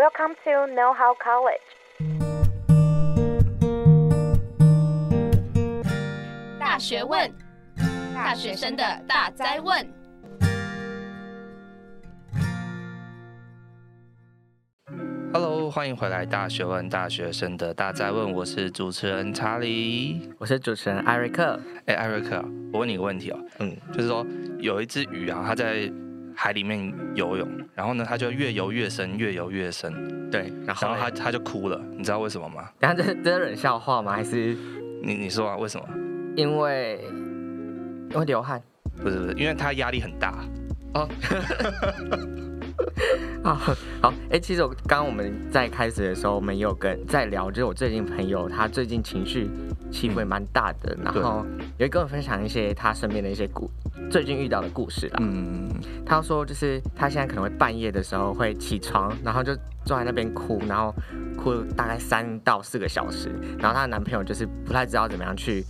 Welcome to Know How College。大学问，大学生的大哉问。Hello，欢迎回来《大学问》大学生的大哉问，我是主持人查理，我是主持人艾瑞克。哎，艾瑞克，我问你个问题哦，嗯，就是说有一只鱼啊，它在海里面游泳，然后呢，他就越游越深，越游越深。对，然后，然后它它就哭了，你知道为什么吗？等下这这是冷笑话吗？还是你你说啊？为什么？因为因为流汗？不是不是，因为他压力很大。哦，好 好，哎、欸，其实我刚刚我们在开始的时候，我们也有跟在聊，就是我最近朋友他最近情绪起伏也蛮大的，嗯、然后也会跟我分享一些他身边的一些故。最近遇到的故事啦，嗯，他说就是他现在可能会半夜的时候会起床，然后就坐在那边哭，然后哭大概三到四个小时，然后她的男朋友就是不太知道怎么样去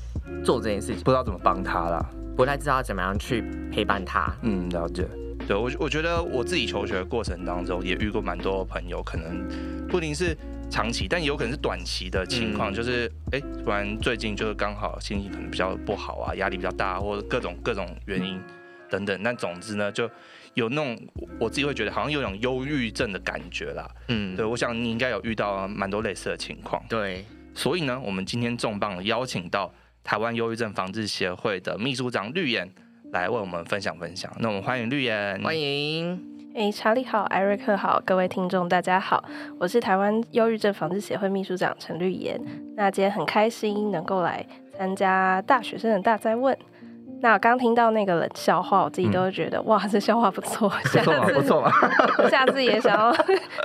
做这件事情，不知道怎么帮她啦，不太知道怎么样去陪伴她。嗯，了解。对我，我觉得我自己求学的过程当中也遇过蛮多朋友，可能不一定是长期，但也有可能是短期的情况，嗯、就是哎，突然最近就是刚好心情可能比较不好啊，压力比较大，或者各种各种原因等等。但总之呢，就有那种我自己会觉得好像有种忧郁症的感觉啦。嗯，对，我想你应该有遇到蛮多类似的情况。对，所以呢，我们今天重磅邀请到台湾忧郁症防治协会的秘书长绿妍来为我们分享分享。那我们欢迎绿妍，欢迎。哎，查理好，艾瑞克好，各位听众大家好，我是台湾忧郁症防治协会秘书长陈绿妍。那今天很开心能够来参加大学生的大灾问。那我刚听到那个冷笑话，我自己都会觉得、嗯、哇，这笑话不错，下次不错，下次也想要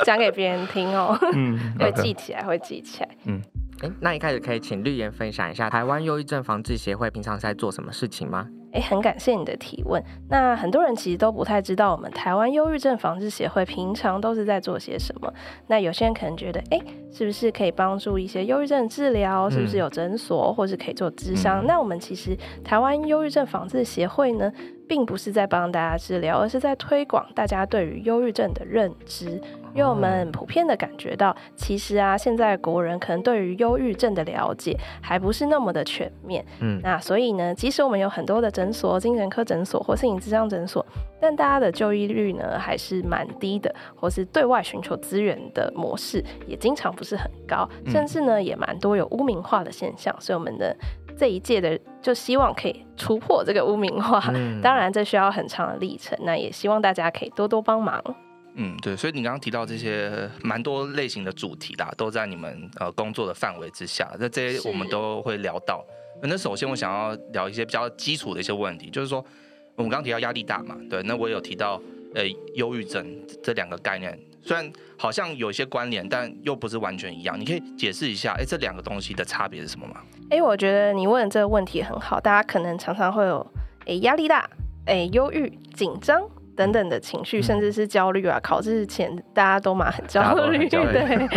讲给别人听哦，嗯，会记起来，会记起来，嗯。哎，那一开始可以请绿妍分享一下台湾忧郁症防治协会平常是在做什么事情吗？哎，很感谢你的提问。那很多人其实都不太知道，我们台湾忧郁症防治协会平常都是在做些什么。那有些人可能觉得，哎，是不是可以帮助一些忧郁症治疗？是不是有诊所，或是可以做咨商？嗯、那我们其实台湾忧郁症防治协会呢，并不是在帮大家治疗，而是在推广大家对于忧郁症的认知。因为我们普遍的感觉到，其实啊，现在国人可能对于忧郁症的了解还不是那么的全面。嗯，那所以呢，即使我们有很多的诊所、精神科诊所或心理咨商诊所，但大家的就医率呢还是蛮低的，或是对外寻求资源的模式也经常不是很高，甚至呢也蛮多有污名化的现象。所以我们的这一届的就希望可以突破这个污名化，嗯、当然这需要很长的历程。那也希望大家可以多多帮忙。嗯，对，所以你刚刚提到这些蛮多类型的主题啦，都在你们呃工作的范围之下。那这些我们都会聊到。那首先我想要聊一些比较基础的一些问题，就是说我们刚刚提到压力大嘛，对，那我有提到呃忧郁症这两个概念，虽然好像有一些关联，但又不是完全一样。你可以解释一下，哎，这两个东西的差别是什么吗？哎，我觉得你问的这个问题很好，大家可能常常会有哎压力大，哎忧郁紧张。等等的情绪，甚至是焦虑啊！考试前大家都蛮很焦虑，对，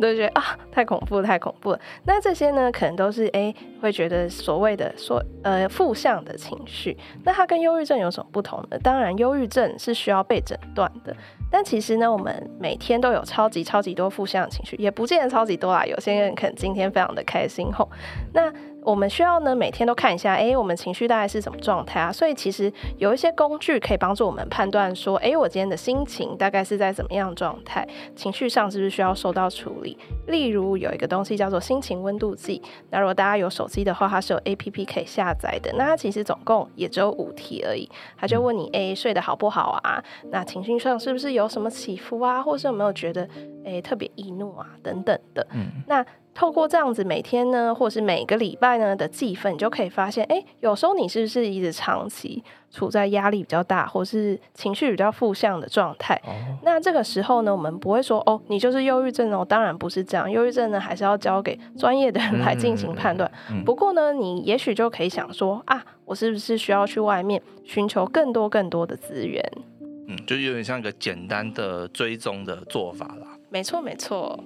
都觉得啊太恐怖，太恐怖了。那这些呢，可能都是哎、欸、会觉得所谓的说呃负向的情绪。那它跟忧郁症有什么不同呢？当然，忧郁症是需要被诊断的，但其实呢，我们每天都有超级超级多负向的情绪，也不见得超级多啦。有些人可能今天非常的开心吼，那。我们需要呢，每天都看一下，哎，我们情绪大概是什么状态啊？所以其实有一些工具可以帮助我们判断说，哎，我今天的心情大概是在怎么样状态，情绪上是不是需要受到处理？例如有一个东西叫做心情温度计，那如果大家有手机的话，它是有 APP 可以下载的。那它其实总共也只有五题而已，它就问你，哎，睡得好不好啊？那情绪上是不是有什么起伏啊？或是有没有觉得，哎，特别易怒啊？等等的。嗯，那。透过这样子每天呢，或是每个礼拜呢的计分，你就可以发现，哎，有时候你是不是一直长期处在压力比较大，或是情绪比较负向的状态？哦、那这个时候呢，我们不会说，哦，你就是忧郁症哦。当然不是这样，忧郁症呢还是要交给专业的人来进行判断。嗯嗯嗯、不过呢，你也许就可以想说，啊，我是不是需要去外面寻求更多更多的资源？嗯，就有点像一个简单的追踪的做法啦。没错，没错。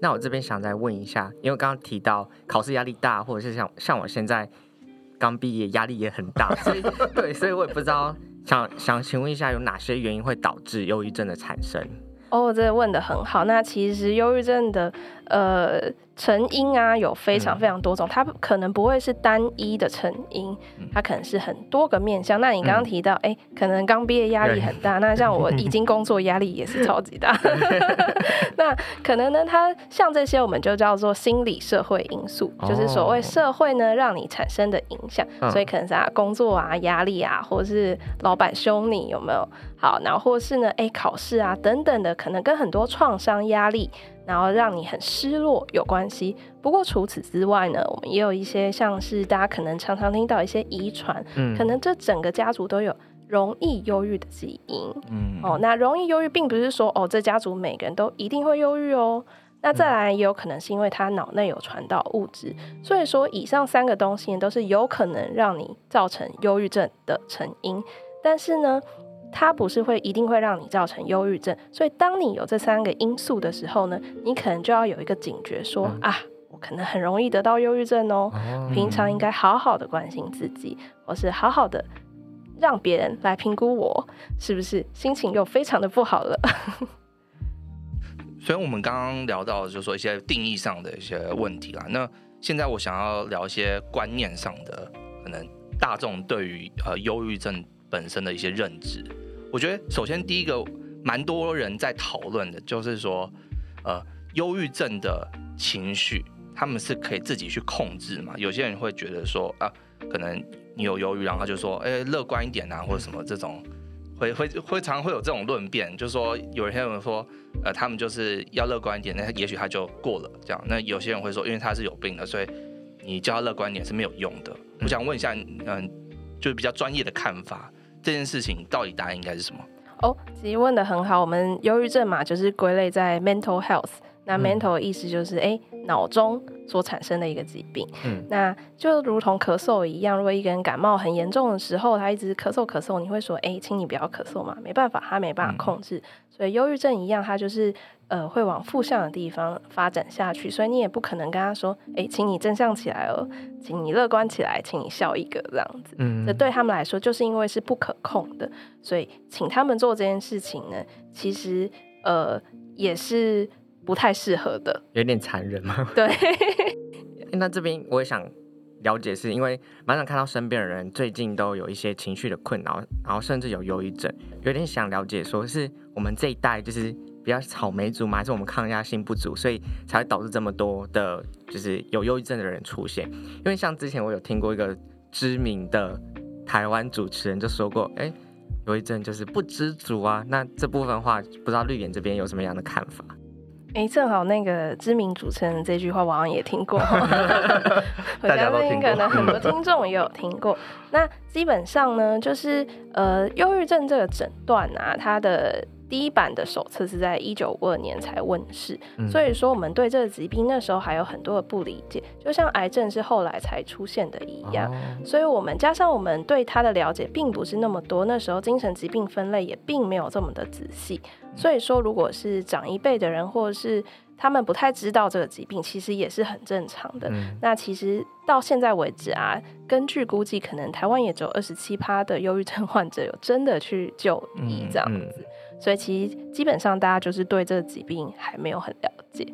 那我这边想再问一下，因为刚刚提到考试压力大，或者是像像我现在刚毕业，压力也很大，所以对，所以我也不知道，想想请问一下，有哪些原因会导致忧郁症的产生？哦，这问得很好。那其实忧郁症的呃成因啊，有非常非常多种，嗯、它可能不会是单一的成因，它可能是很多个面向。那你刚刚提到，哎、嗯欸，可能刚毕业压力很大，那像我已经工作压力也是超级大。那可能呢，它像这些我们就叫做心理社会因素，哦、就是所谓社会呢让你产生的影响，嗯、所以可能是啊工作啊压力啊，或是老板凶你有没有？好，然后或是呢，哎，考试啊等等的，可能跟很多创伤压力，然后让你很失落有关系。不过除此之外呢，我们也有一些像是大家可能常常听到一些遗传，嗯，可能这整个家族都有容易忧郁的基因，嗯，哦，那容易忧郁并不是说哦这家族每个人都一定会忧郁哦。那再来也有可能是因为他脑内有传导物质，所以说以上三个东西都是有可能让你造成忧郁症的成因，但是呢。它不是会一定会让你造成忧郁症，所以当你有这三个因素的时候呢，你可能就要有一个警觉说，说、嗯、啊，我可能很容易得到忧郁症哦，哦平常应该好好的关心自己，或是好好的让别人来评估我是不是心情又非常的不好了。所以我们刚刚聊到就是说一些定义上的一些问题啦，那现在我想要聊一些观念上的，可能大众对于呃忧郁症本身的一些认知。我觉得首先第一个蛮多人在讨论的，就是说，呃，忧郁症的情绪，他们是可以自己去控制嘛？有些人会觉得说啊，可能你有忧郁，然后就说，哎，乐观一点啊，或者什么这种，会会会常会有这种论辩，就是说有些人说，呃，他们就是要乐观一点，那也许他就过了这样。那有些人会说，因为他是有病的，所以你叫他乐观一点是没有用的。我想问一下，嗯，就是比较专业的看法。这件事情到底答案应该是什么？哦，其实问的很好。我们忧郁症嘛，就是归类在 mental health。那 mental 的意思就是，哎、嗯，脑中所产生的一个疾病。嗯，那就如同咳嗽一样，如果一个人感冒很严重的时候，他一直咳嗽咳嗽，你会说，哎，请你不要咳嗽嘛？没办法，他没办法控制。嗯、所以忧郁症一样，他就是。呃，会往负向的地方发展下去，所以你也不可能跟他说：“哎，请你正向起来哦，请你乐观起来，请你笑一个这样子。”嗯，这对他们来说，就是因为是不可控的，所以请他们做这件事情呢，其实呃也是不太适合的，有点残忍吗。对。那这边我也想了解，是因为蛮想看到身边的人最近都有一些情绪的困扰，然后甚至有忧郁症，有点想了解，说是我们这一代就是。比较草莓族嘛，还是我们抗压性不足，所以才会导致这么多的，就是有忧郁症的人出现。因为像之前我有听过一个知名的台湾主持人就说过，哎，忧郁症就是不知足啊。那这部分的话，不知道绿眼这边有什么样的看法？哎，正好那个知名主持人这句话，我好像也听过。我家都听过，可能很多听众也有听过。那基本上呢，就是呃，忧郁症这个诊断啊，它的。第一版的手册是在一九五二年才问世，嗯、所以说我们对这个疾病那时候还有很多的不理解，就像癌症是后来才出现的一样。哦、所以我们加上我们对它的了解并不是那么多，那时候精神疾病分类也并没有这么的仔细。所以说，如果是长一辈的人，或者是他们不太知道这个疾病，其实也是很正常的。嗯、那其实到现在为止啊，根据估计，可能台湾也只有二十七趴的忧郁症患者有真的去就医这样子。嗯嗯所以其实基本上大家就是对这个疾病还没有很了解。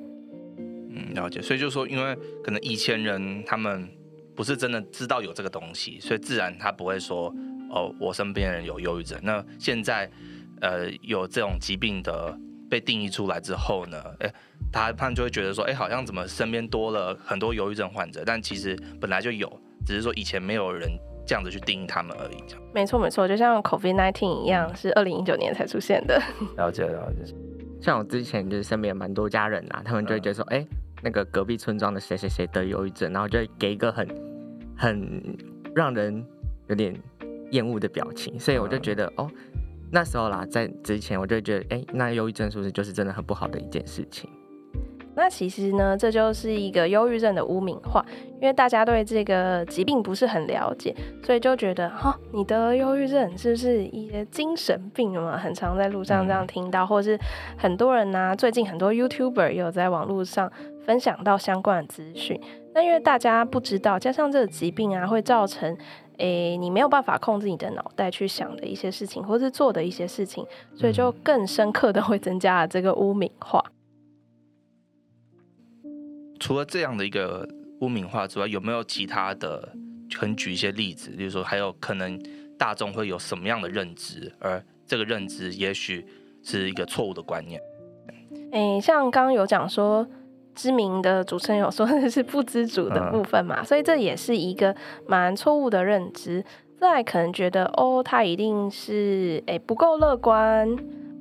嗯，了解。所以就是说，因为可能以前人他们不是真的知道有这个东西，所以自然他不会说哦，我身边人有忧郁症。那现在呃有这种疾病的被定义出来之后呢，哎，他他们就会觉得说，哎，好像怎么身边多了很多忧郁症患者？但其实本来就有，只是说以前没有人。这样子去定义他们而已，这样。没错没错，就像 COVID-19 一样，是二零一九年才出现的。了解了解。像我之前就是身边蛮多家人啊，他们就会觉得说，哎、嗯欸，那个隔壁村庄的谁谁谁得忧郁症，然后就会给一个很很让人有点厌恶的表情。所以我就觉得，嗯、哦，那时候啦，在之前我就会觉得，哎、欸，那忧郁症是不是就是真的很不好的一件事情？那其实呢，这就是一个忧郁症的污名化，因为大家对这个疾病不是很了解，所以就觉得哈、哦，你得了忧郁症是不是一些精神病嘛？很常在路上这样听到，嗯、或是很多人呢、啊，最近很多 YouTuber 也有在网络上分享到相关的资讯。那因为大家不知道，加上这个疾病啊，会造成诶，你没有办法控制你的脑袋去想的一些事情，或是做的一些事情，所以就更深刻的会增加了这个污名化。除了这样的一个污名化之外，有没有其他的？可以举一些例子，比如说还有可能大众会有什么样的认知，而这个认知也许是一个错误的观念。诶，像刚刚有讲说，知名的主持人有说的是不知足的部分嘛，嗯、所以这也是一个蛮错误的认知。再来可能觉得哦，他一定是诶不够乐观，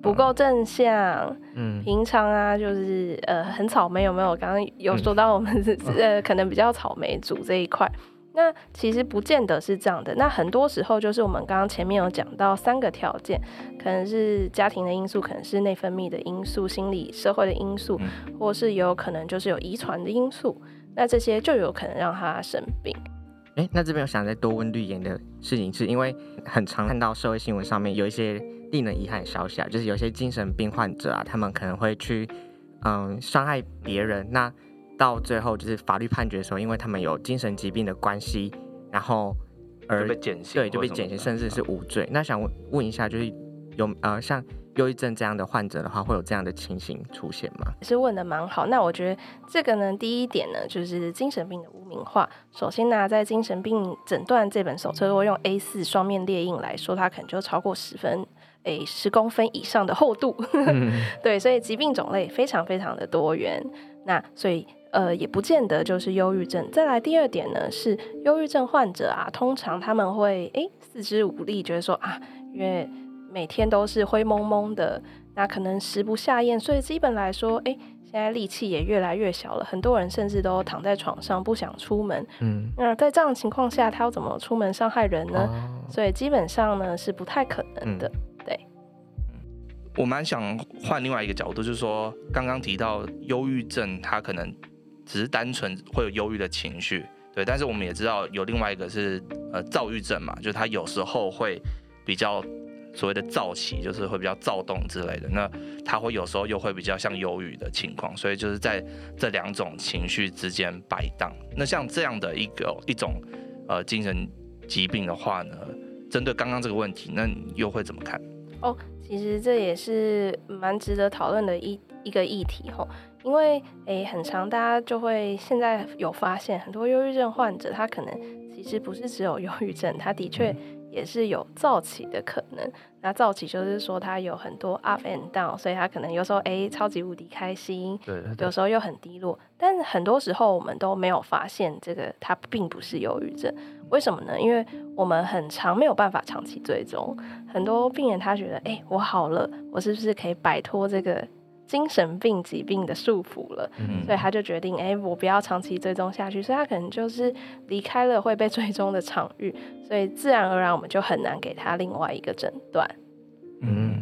不够正向，嗯，平常啊就是呃很草莓，有没有？刚刚有说到我们是、嗯、呃可能比较草莓族这一块。那其实不见得是这样的。那很多时候就是我们刚刚前面有讲到三个条件，可能是家庭的因素，可能是内分泌的因素，心理社会的因素，或是有可能就是有遗传的因素。那这些就有可能让他生病。哎、欸，那这边我想再多问绿妍的事情，是因为很常看到社会新闻上面有一些令人遗憾消息啊，就是有些精神病患者啊，他们可能会去嗯伤害别人。那到最后就是法律判决的时候，因为他们有精神疾病的关系，然后而被减刑，对，就被减刑，甚至是无罪。那想问问一下，就是有呃像忧郁症这样的患者的话，会有这样的情形出现吗？是问的蛮好。那我觉得这个呢，第一点呢，就是精神病的污名化。首先呢，在精神病诊断这本手册，如果用 A 四双面列印来说，它可能就超过十分，诶，十公分以上的厚度。嗯、对，所以疾病种类非常非常的多元。那所以。呃，也不见得就是忧郁症。再来第二点呢，是忧郁症患者啊，通常他们会诶四肢无力，觉得说啊，因为每天都是灰蒙蒙的，那可能食不下咽，所以基本来说，诶，现在力气也越来越小了。很多人甚至都躺在床上不想出门。嗯，那在这样的情况下，他要怎么出门伤害人呢？哦、所以基本上呢是不太可能的。我蛮想换另外一个角度，就是说刚刚提到忧郁症，他可能。只是单纯会有忧郁的情绪，对，但是我们也知道有另外一个是呃躁郁症嘛，就是他有时候会比较所谓的躁起，就是会比较躁动之类的，那他会有时候又会比较像忧郁的情况，所以就是在这两种情绪之间摆荡。那像这样的一个一种呃精神疾病的话呢，针对刚刚这个问题，那你又会怎么看？哦，其实这也是蛮值得讨论的一一个议题吼。因为诶，很常大家就会现在有发现，很多忧郁症患者，他可能其实不是只有忧郁症，他的确也是有躁起的可能。那躁起就是说他有很多 up and down，所以他可能有时候诶超级无敌开心，对，对，有时候又很低落。但很多时候我们都没有发现这个，他并不是忧郁症。为什么呢？因为我们很长没有办法长期追踪。很多病人他觉得，诶，我好了，我是不是可以摆脱这个？精神病疾病的束缚了，嗯、所以他就决定，哎、欸，我不要长期追踪下去，所以他可能就是离开了会被追踪的场域，所以自然而然我们就很难给他另外一个诊断。嗯，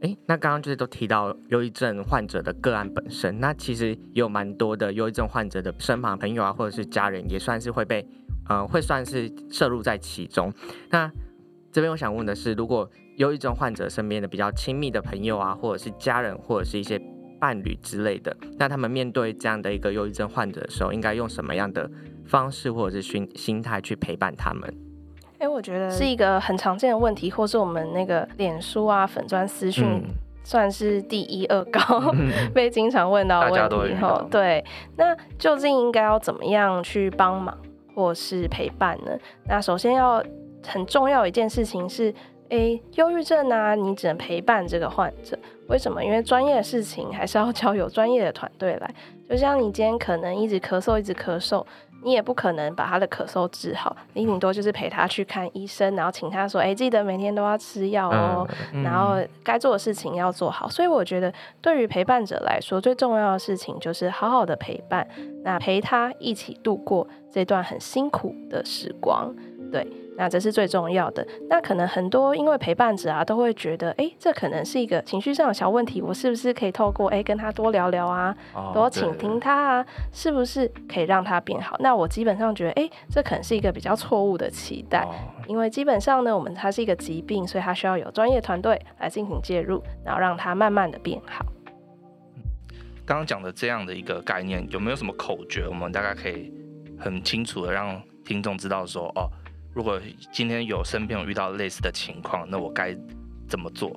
哎、欸，那刚刚就是都提到忧郁症患者的个案本身，那其实也有蛮多的忧郁症患者的身旁朋友啊，或者是家人，也算是会被，呃，会算是摄入在其中。那这边我想问的是，如果忧郁症患者身边的比较亲密的朋友啊，或者是家人，或者是一些伴侣之类的，那他们面对这样的一个忧郁症患者的时候，应该用什么样的方式或者是心心态去陪伴他们？哎、欸，我觉得是一个很常见的问题，或是我们那个脸书啊、粉砖私讯算是第一二高、嗯、被经常问到的问题。后对，那究竟应该要怎么样去帮忙或是陪伴呢？那首先要很重要一件事情是。诶，忧郁症啊，你只能陪伴这个患者。为什么？因为专业的事情还是要交由专业的团队来。就像你今天可能一直咳嗽，一直咳嗽，你也不可能把他的咳嗽治好。你顶多就是陪他去看医生，然后请他说：“诶，记得每天都要吃药哦。嗯”然后该做的事情要做好。所以我觉得，对于陪伴者来说，最重要的事情就是好好的陪伴，那陪他一起度过这段很辛苦的时光。对。那这是最重要的。那可能很多因为陪伴者啊，都会觉得，哎，这可能是一个情绪上的小问题，我是不是可以透过哎跟他多聊聊啊，多倾听他啊，是不是可以让他变好？那我基本上觉得，哎，这可能是一个比较错误的期待，因为基本上呢，我们它是一个疾病，所以它需要有专业团队来进行介入，然后让他慢慢的变好。刚刚讲的这样的一个概念，有没有什么口诀？我们大概可以很清楚的让听众知道说，哦。如果今天有身边有遇到类似的情况，那我该怎么做？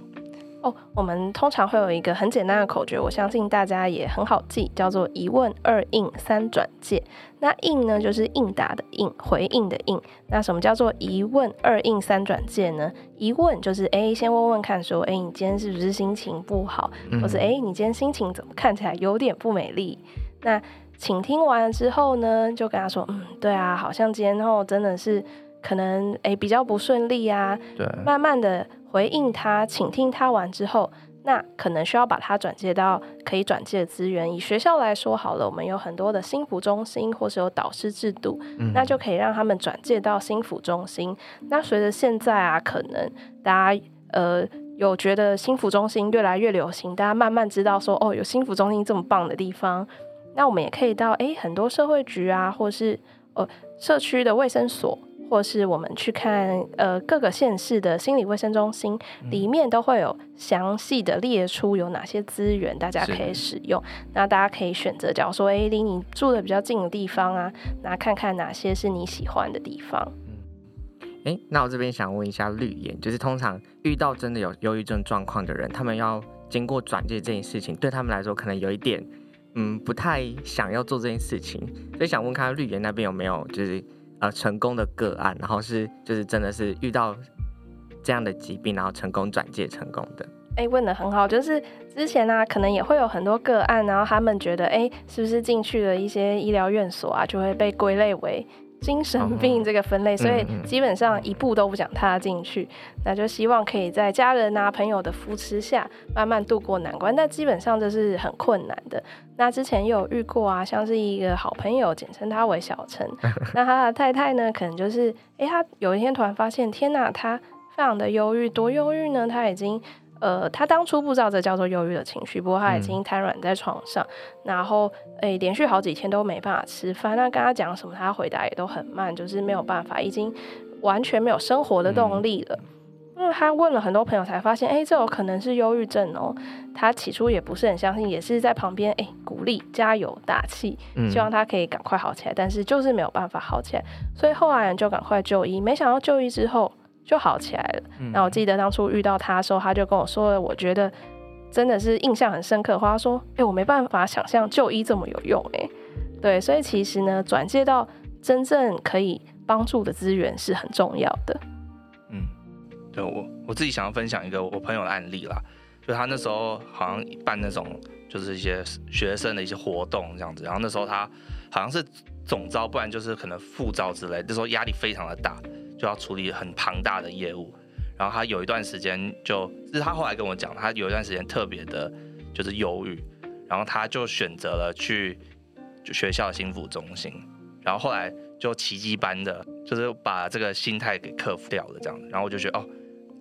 哦，我们通常会有一个很简单的口诀，我相信大家也很好记，叫做一问二应三转介。那应呢，就是应答的应，回应的应。那什么叫做一问二应三转介呢？一问就是哎，先问问看，说哎，你今天是不是心情不好？嗯、或者哎，你今天心情怎么看起来有点不美丽？那请听完了之后呢，就跟他说，嗯，对啊，好像今天后真的是可能哎比较不顺利啊。对，慢慢的。回应他，倾听他完之后，那可能需要把他转接到可以转接的资源。以学校来说好了，我们有很多的心辅中心，或是有导师制度，嗯、那就可以让他们转接到心辅中心。那随着现在啊，可能大家呃有觉得心服中心越来越流行，大家慢慢知道说哦，有心服中心这么棒的地方，那我们也可以到诶很多社会局啊，或是呃社区的卫生所。或是我们去看呃各个县市的心理卫生中心，里面都会有详细的列出有哪些资源大家可以使用。那大家可以选择，假如说哎离你住的比较近的地方啊，那看看哪些是你喜欢的地方。哎、欸，那我这边想问一下绿妍，就是通常遇到真的有忧郁症状况的人，他们要经过转介这件事情，对他们来说可能有一点嗯不太想要做这件事情，所以想问看绿妍那边有没有就是。呃，成功的个案，然后是就是真的是遇到这样的疾病，然后成功转介成功的。哎、问的很好，就是之前呢、啊，可能也会有很多个案，然后他们觉得，哎、是不是进去了一些医疗院所啊，就会被归类为。精神病这个分类，所以基本上一步都不想踏进去，那就希望可以在家人啊、朋友的扶持下，慢慢度过难关。但基本上这是很困难的。那之前也有遇过啊，像是一个好朋友，简称他为小陈，那他的太太呢，可能就是，哎，他有一天突然发现，天哪，他非常的忧郁，多忧郁呢？他已经。呃，他当初不知道这叫做忧郁的情绪，不过他已经瘫软在床上，嗯、然后诶、欸，连续好几天都没办法吃饭。那跟他讲什么，他回答也都很慢，就是没有办法，已经完全没有生活的动力了。因为、嗯、他问了很多朋友，才发现，哎、欸，这有可能是忧郁症哦。他起初也不是很相信，也是在旁边哎、欸、鼓励、加油、打气，希望他可以赶快好起来，但是就是没有办法好起来，所以后来人就赶快就医，没想到就医之后。就好起来了。那我记得当初遇到他的时候，他就跟我说了，我觉得真的是印象很深刻的话。他说：“哎、欸，我没办法想象就医这么有用。”哎，对，所以其实呢，转介到真正可以帮助的资源是很重要的。嗯，对我我自己想要分享一个我朋友的案例啦，就他那时候好像办那种就是一些学生的一些活动这样子，然后那时候他好像是总招，不然就是可能副招之类，那时候压力非常的大。就要处理很庞大的业务，然后他有一段时间就，是他后来跟我讲，他有一段时间特别的，就是忧郁，然后他就选择了去就学校心辅中心，然后后来就奇迹般的，就是把这个心态给克服掉了这样，然后我就觉得哦，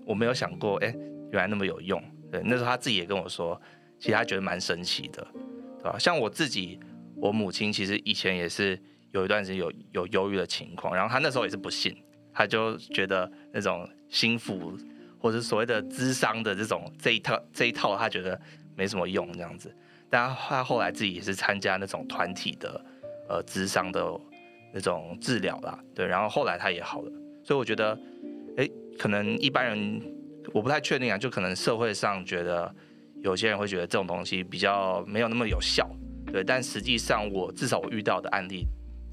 我没有想过，哎，原来那么有用，对，那时候他自己也跟我说，其实他觉得蛮神奇的，对吧？像我自己，我母亲其实以前也是有一段时间有有忧郁的情况，然后他那时候也是不信。他就觉得那种心腹或者所谓的智商的这种这一套这一套，他觉得没什么用这样子。但他后来自己也是参加那种团体的呃智商的那种治疗啦，对，然后后来他也好了。所以我觉得，哎，可能一般人我不太确定啊，就可能社会上觉得有些人会觉得这种东西比较没有那么有效，对。但实际上我至少我遇到的案例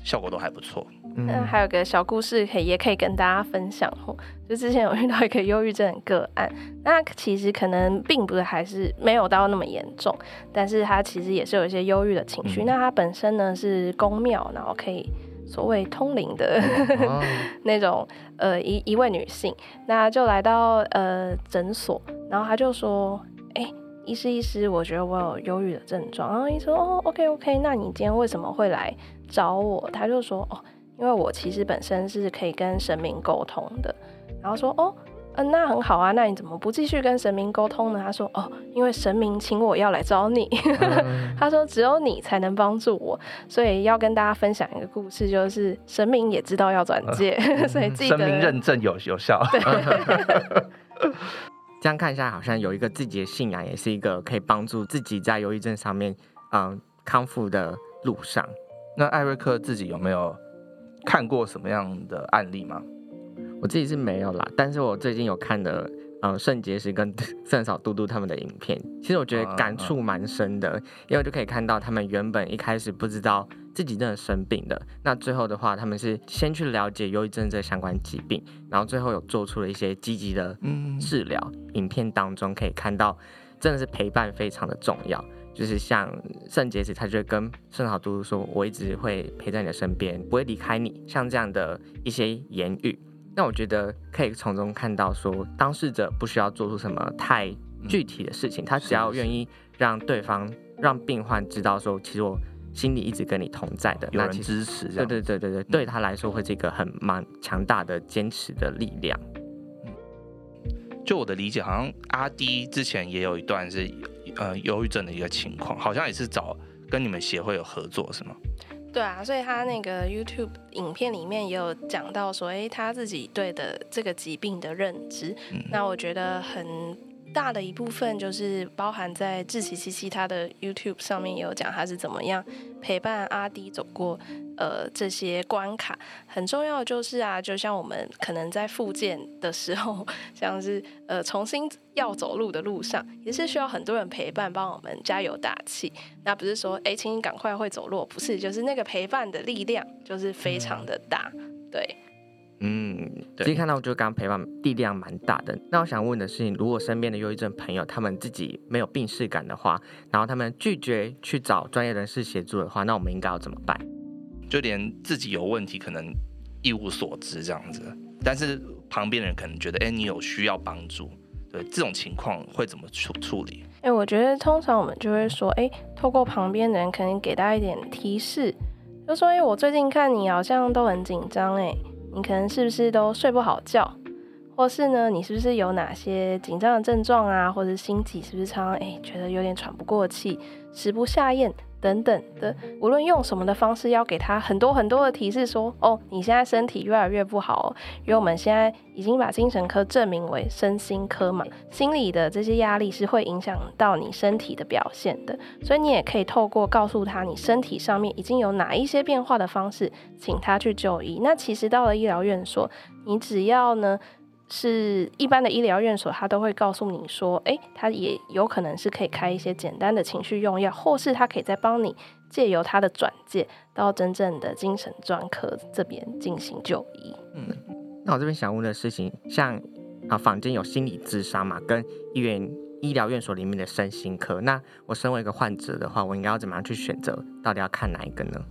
效果都还不错。嗯，还有个小故事可以，也可以跟大家分享哦。就之前有遇到一个忧郁症的个案，那其实可能并不是还是没有到那么严重，但是他其实也是有一些忧郁的情绪。嗯、那他本身呢是宫庙，然后可以所谓通灵的 那种呃一一位女性，那就来到呃诊所，然后他就说：“哎、欸，医师医师，我觉得我有忧郁的症状。”然后医生说：“哦，OK OK，那你今天为什么会来找我？”他就说：“哦。”因为我其实本身是可以跟神明沟通的，然后说哦，嗯、呃，那很好啊，那你怎么不继续跟神明沟通呢？他说哦，因为神明请我要来找你，嗯、他说只有你才能帮助我，所以要跟大家分享一个故事，就是神明也知道要转介，嗯、所以记得神明认证有有效。对 这样看一下，好像有一个自己的信仰，也是一个可以帮助自己在忧郁症上面嗯康复的路上。那艾瑞克自己有没有？看过什么样的案例吗？我自己是没有啦，但是我最近有看的。嗯，圣结石跟圣嫂嘟嘟他们的影片，其实我觉得感触蛮深的，因为就可以看到他们原本一开始不知道自己真的生病的，那最后的话，他们是先去了解忧郁症这相关疾病，然后最后有做出了一些积极的治疗。影片当中可以看到，真的是陪伴非常的重要，就是像圣结石，他就会跟圣好嘟嘟说：“我一直会陪在你的身边，不会离开你。”像这样的一些言语。那我觉得可以从中看到，说当事者不需要做出什么太具体的事情，他只要愿意让对方、让病患知道说，其实我心里一直跟你同在的，有人支持，对对对对对，对他来说会是一个很蛮强大的坚持的力量。就我的理解，好像阿迪之前也有一段是呃忧郁症的一个情况，好像也是找跟你们协会有合作，是吗？对啊，所以他那个 YouTube 影片里面也有讲到说，哎，他自己对的这个疾病的认知，嗯、那我觉得很大的一部分就是包含在志祺七七他的 YouTube 上面也有讲他是怎么样陪伴阿迪走过呃这些关卡。很重要的就是啊，就像我们可能在复健的时候，像是呃重新要走路的路上，也是需要很多人陪伴，帮我们加油打气。那不是说哎，请你赶快会走路，不是，就是那个陪伴的力量就是非常的大，对。嗯，其实看到就刚刚陪伴力量蛮大的。那我想问的是，如果身边的忧郁症朋友他们自己没有病视感的话，然后他们拒绝去找专业人士协助的话，那我们应该要怎么办？就连自己有问题可能一无所知这样子，但是旁边人可能觉得，哎，你有需要帮助，对这种情况会怎么处处理？哎，我觉得通常我们就会说，哎，透过旁边的人可能给大家一点提示，就说，哎，我最近看你好像都很紧张，哎。你可能是不是都睡不好觉，或是呢，你是不是有哪些紧张的症状啊，或者心悸是不是常常哎觉得有点喘不过气，食不下咽等等的，无论用什么的方式，要给他很多很多的提示说，说哦，你现在身体越来越不好哦，因为我们现在已经把精神科证明为身心科嘛，心理的这些压力是会影响到你身体的表现的，所以你也可以透过告诉他你身体上面已经有哪一些变化的方式，请他去就医。那其实到了医疗院所，你只要呢。是一般的医疗院所，他都会告诉你说，诶，他也有可能是可以开一些简单的情绪用药，或是他可以再帮你借由他的转介到真正的精神专科这边进行就医。嗯，那我这边想问的事情，像啊，坊间有心理咨商嘛，跟医院医疗院所里面的身心科，那我身为一个患者的话，我应该要怎么样去选择？到底要看哪一个呢？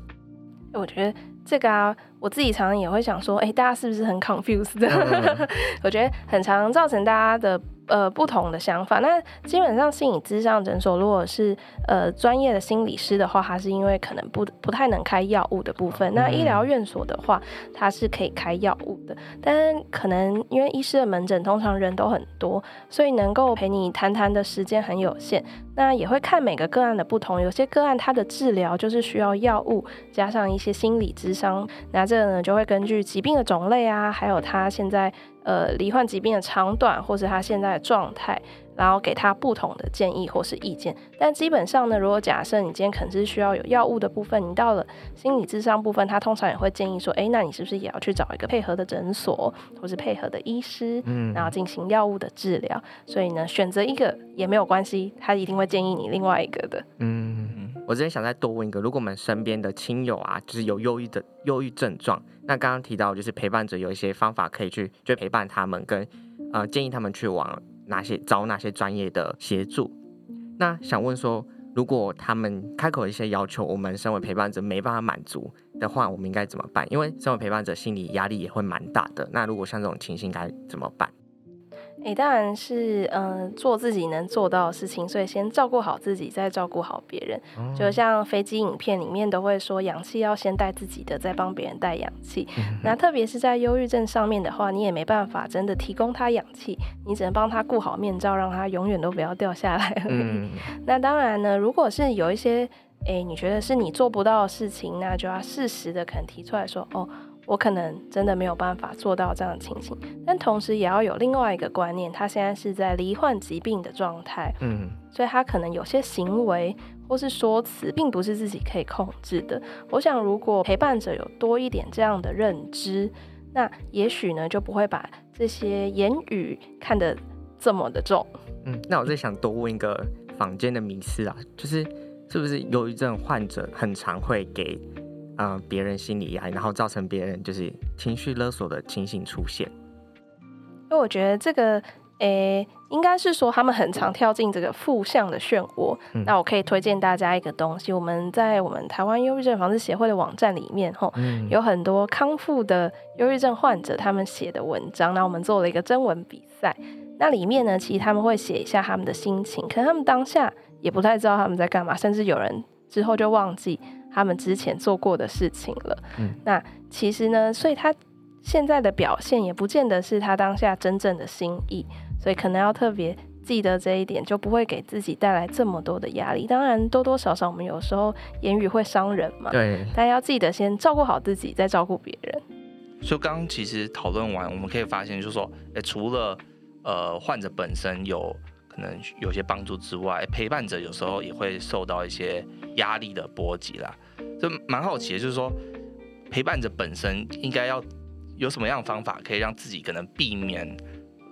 我觉得这个啊。我自己常常也会想说，哎，大家是不是很 confused 的？我觉得很常造成大家的呃不同的想法。那基本上心理咨商诊所，如果是呃专业的心理师的话，他是因为可能不不太能开药物的部分。那医疗院所的话，它是可以开药物的，但可能因为医师的门诊通常人都很多，所以能够陪你谈谈的时间很有限。那也会看每个个案的不同，有些个案它的治疗就是需要药物加上一些心理咨商。那这个呢，就会根据疾病的种类啊，还有他现在呃罹患疾病的长短，或是他现在的状态，然后给他不同的建议或是意见。但基本上呢，如果假设你今天可能是需要有药物的部分，你到了心理智商部分，他通常也会建议说，哎，那你是不是也要去找一个配合的诊所，或是配合的医师，嗯，然后进行药物的治疗。所以呢，选择一个也没有关系，他一定会建议你另外一个的，嗯。我之前想再多问一个，如果我们身边的亲友啊，就是有忧郁的忧郁症状，那刚刚提到就是陪伴者有一些方法可以去，就陪伴他们跟，跟呃建议他们去往哪些找哪些专业的协助。那想问说，如果他们开口一些要求，我们身为陪伴者没办法满足的话，我们应该怎么办？因为身为陪伴者，心理压力也会蛮大的。那如果像这种情形，该怎么办？诶，当然是，嗯、呃，做自己能做到的事情，所以先照顾好自己，再照顾好别人。哦、就像飞机影片里面都会说，氧气要先带自己的，再帮别人带氧气。嗯、那特别是在忧郁症上面的话，你也没办法真的提供他氧气，你只能帮他顾好面罩，让他永远都不要掉下来 那当然呢，如果是有一些，诶，你觉得是你做不到的事情，那就要适时的可能提出来说，哦。我可能真的没有办法做到这样的情形，但同时也要有另外一个观念，他现在是在罹患疾病的状态，嗯，所以他可能有些行为或是说辞，并不是自己可以控制的。我想，如果陪伴者有多一点这样的认知，那也许呢就不会把这些言语看得这么的重。嗯，那我在想多问一个坊间的迷思啊，就是是不是忧郁症患者很常会给呃别人心理压力，然后造成别人就是情绪勒索的情形出现？因为我觉得这个。诶，应该是说他们很常跳进这个负向的漩涡。嗯、那我可以推荐大家一个东西，我们在我们台湾忧郁症防治协会的网站里面，吼、嗯，有很多康复的忧郁症患者他们写的文章。那我们做了一个征文比赛，那里面呢，其实他们会写一下他们的心情，可能他们当下也不太知道他们在干嘛，甚至有人之后就忘记他们之前做过的事情了。嗯、那其实呢，所以他现在的表现也不见得是他当下真正的心意。所以可能要特别记得这一点，就不会给自己带来这么多的压力。当然，多多少少我们有时候言语会伤人嘛。对。但要记得先照顾好自己，再照顾别人。所以刚刚其实讨论完，我们可以发现，就是说，诶，除了呃患者本身有可能有些帮助之外，陪伴者有时候也会受到一些压力的波及啦。就蛮好奇的，就是说陪伴者本身应该要有什么样的方法，可以让自己可能避免。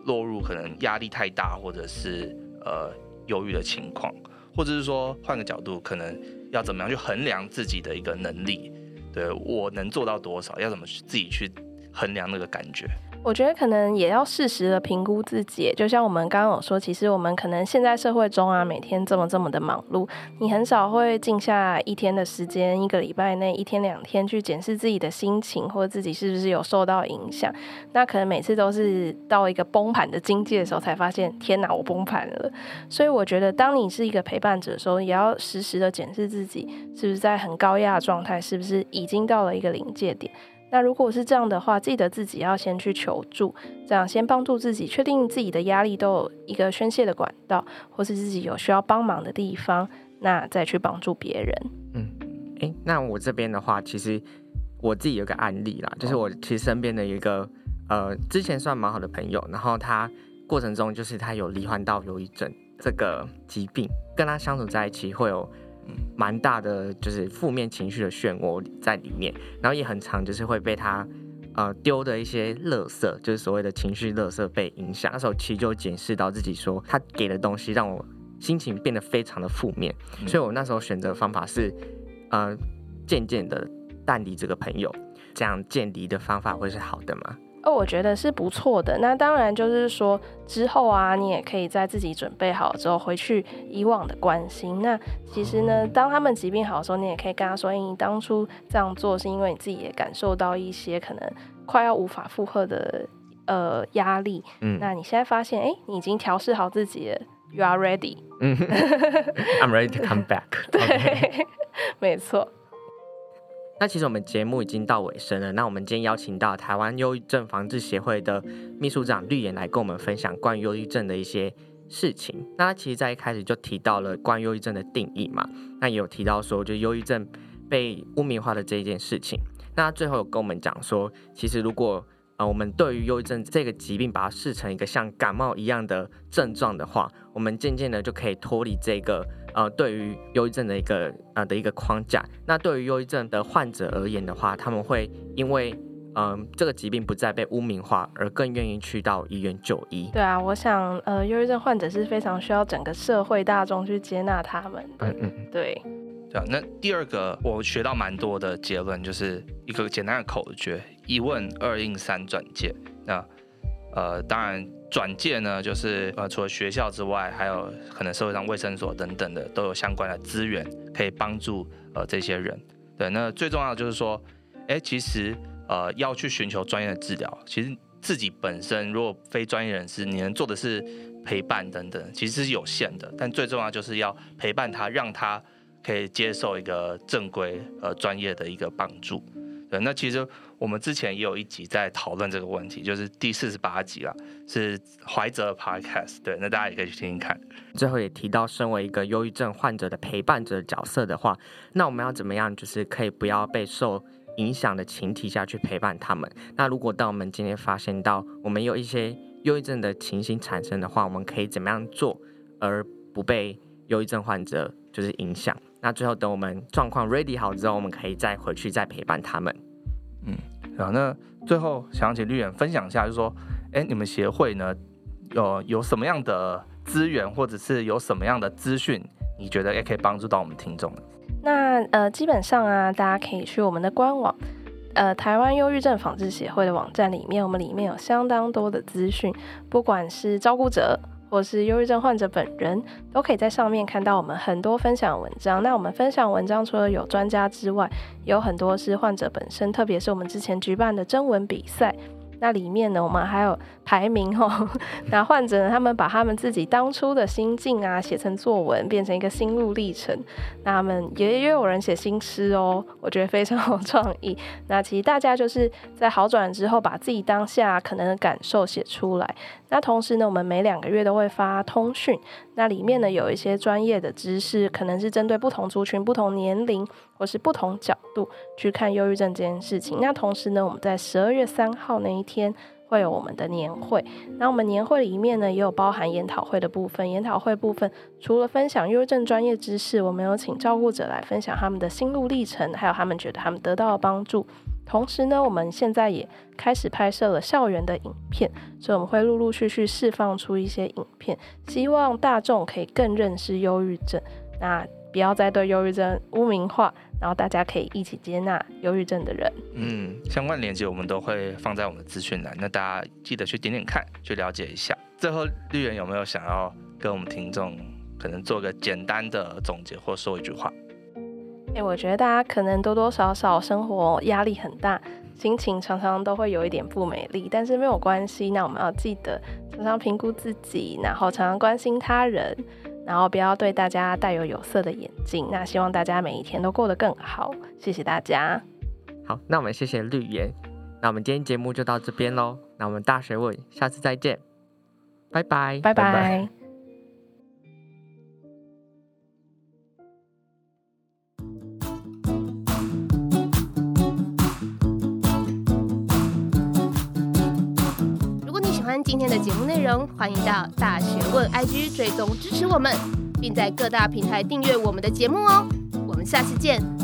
落入可能压力太大，或者是呃忧郁的情况，或者是说换个角度，可能要怎么样去衡量自己的一个能力，对，我能做到多少，要怎么去自己去衡量那个感觉。我觉得可能也要适时的评估自己，就像我们刚刚有说，其实我们可能现在社会中啊，每天这么这么的忙碌，你很少会静下一天的时间，一个礼拜内一天两天去检视自己的心情，或者自己是不是有受到影响。那可能每次都是到一个崩盘的境界的时候，才发现天哪，我崩盘了。所以我觉得，当你是一个陪伴者的时候，也要时时的检视自己是不是在很高压的状态，是不是已经到了一个临界点。那如果是这样的话，记得自己要先去求助，这样先帮助自己，确定自己的压力都有一个宣泄的管道，或是自己有需要帮忙的地方，那再去帮助别人。嗯，诶、那我这边的话，其实我自己有个案例啦，就是我其实身边的一个呃，之前算蛮好的朋友，然后他过程中就是他有罹患到忧郁症这个疾病，跟他相处在一起会有。蛮大的，就是负面情绪的漩涡在里面，然后也很常，就是会被他呃丢的一些垃圾，就是所谓的情绪垃圾被影响。那时候其实就检视到自己说，他给的东西让我心情变得非常的负面，所以我那时候选择方法是，呃，渐渐的淡离这个朋友。这样渐离的方法会是好的吗？哦，我觉得是不错的。那当然就是说之后啊，你也可以在自己准备好之后回去以往的关心。那其实呢，当他们疾病好的时候，你也可以跟他说：“欸，你当初这样做是因为你自己也感受到一些可能快要无法负荷的呃压力。嗯，那你现在发现，欸，你已经调试好自己了，You are ready。嗯，I'm ready to come back。对没错。那其实我们节目已经到尾声了。那我们今天邀请到台湾忧郁症防治协会的秘书长绿妍来跟我们分享关于忧郁症的一些事情。那他其实在一开始就提到了关于忧郁症的定义嘛，那也有提到说，就忧郁症被污名化的这一件事情。那最后有跟我们讲说，其实如果呃，我们对于忧郁症这个疾病，把它视成一个像感冒一样的症状的话，我们渐渐的就可以脱离这个呃，对于忧郁症的一个呃的一个框架。那对于忧郁症的患者而言的话，他们会因为嗯、呃、这个疾病不再被污名化，而更愿意去到医院就医。对啊，我想呃，忧郁症患者是非常需要整个社会大众去接纳他们的。嗯嗯，对。对啊，那第二个我学到蛮多的结论，就是一个简单的口诀：一问二应三转介。那呃，当然转介呢，就是呃，除了学校之外，还有可能社会上卫生所等等的都有相关的资源可以帮助呃这些人。对，那最重要的就是说，哎，其实呃要去寻求专业的治疗，其实自己本身如果非专业人士，你能做的是陪伴等等，其实是有限的。但最重要就是要陪伴他，让他。可以接受一个正规呃专业的一个帮助，对，那其实我们之前也有一集在讨论这个问题，就是第四十八集啦，是怀哲 Podcast，对，那大家也可以去听听看。最后也提到，身为一个忧郁症患者的陪伴者角色的话，那我们要怎么样，就是可以不要被受影响的前提下去陪伴他们？那如果当我们今天发现到我们有一些忧郁症的情形产生的话，我们可以怎么样做，而不被忧郁症患者就是影响？那最后等我们状况 ready 好之后，我们可以再回去再陪伴他们。嗯，然后那最后想请绿园分享一下，就说，哎，你们协会呢有有什么样的资源，或者是有什么样的资讯，你觉得也可以帮助到我们听众？那呃，基本上啊，大家可以去我们的官网，呃，台湾忧郁症防治协会的网站里面，我们里面有相当多的资讯，不管是照顾者。或是忧郁症患者本人都可以在上面看到我们很多分享文章。那我们分享文章除了有专家之外，有很多是患者本身，特别是我们之前举办的征文比赛。那里面呢，我们还有排名哦。那患者呢，他们把他们自己当初的心境啊写成作文，变成一个心路历程。那他们也也有人写新诗哦，我觉得非常有创意。那其实大家就是在好转之后，把自己当下可能的感受写出来。那同时呢，我们每两个月都会发通讯，那里面呢有一些专业的知识，可能是针对不同族群、不同年龄或是不同角度去看忧郁症这件事情。那同时呢，我们在十二月三号那一天会有我们的年会。那我们年会里面呢也有包含研讨会的部分。研讨会部分除了分享忧郁症专业知识，我们有请照顾者来分享他们的心路历程，还有他们觉得他们得到的帮助。同时呢，我们现在也开始拍摄了校园的影片，所以我们会陆陆续续释放出一些影片，希望大众可以更认识忧郁症，那不要再对忧郁症污名化，然后大家可以一起接纳忧郁症的人。嗯，相关链接我们都会放在我们的资讯栏，那大家记得去点点看，去了解一下。最后，绿园有没有想要跟我们听众可能做个简单的总结，或说一句话？欸，我觉得大家可能多多少少生活压力很大，心情常常都会有一点不美丽，但是没有关系。那我们要记得常常评估自己，然后常常关心他人，然后不要对大家带有有色的眼镜。那希望大家每一天都过得更好。谢谢大家。好，那我们谢谢绿言。那我们今天节目就到这边喽。那我们大学问，下次再见，拜拜，拜拜。拜拜。今天的节目内容，欢迎到大学问 IG 追踪支持我们，并在各大平台订阅我们的节目哦。我们下次见。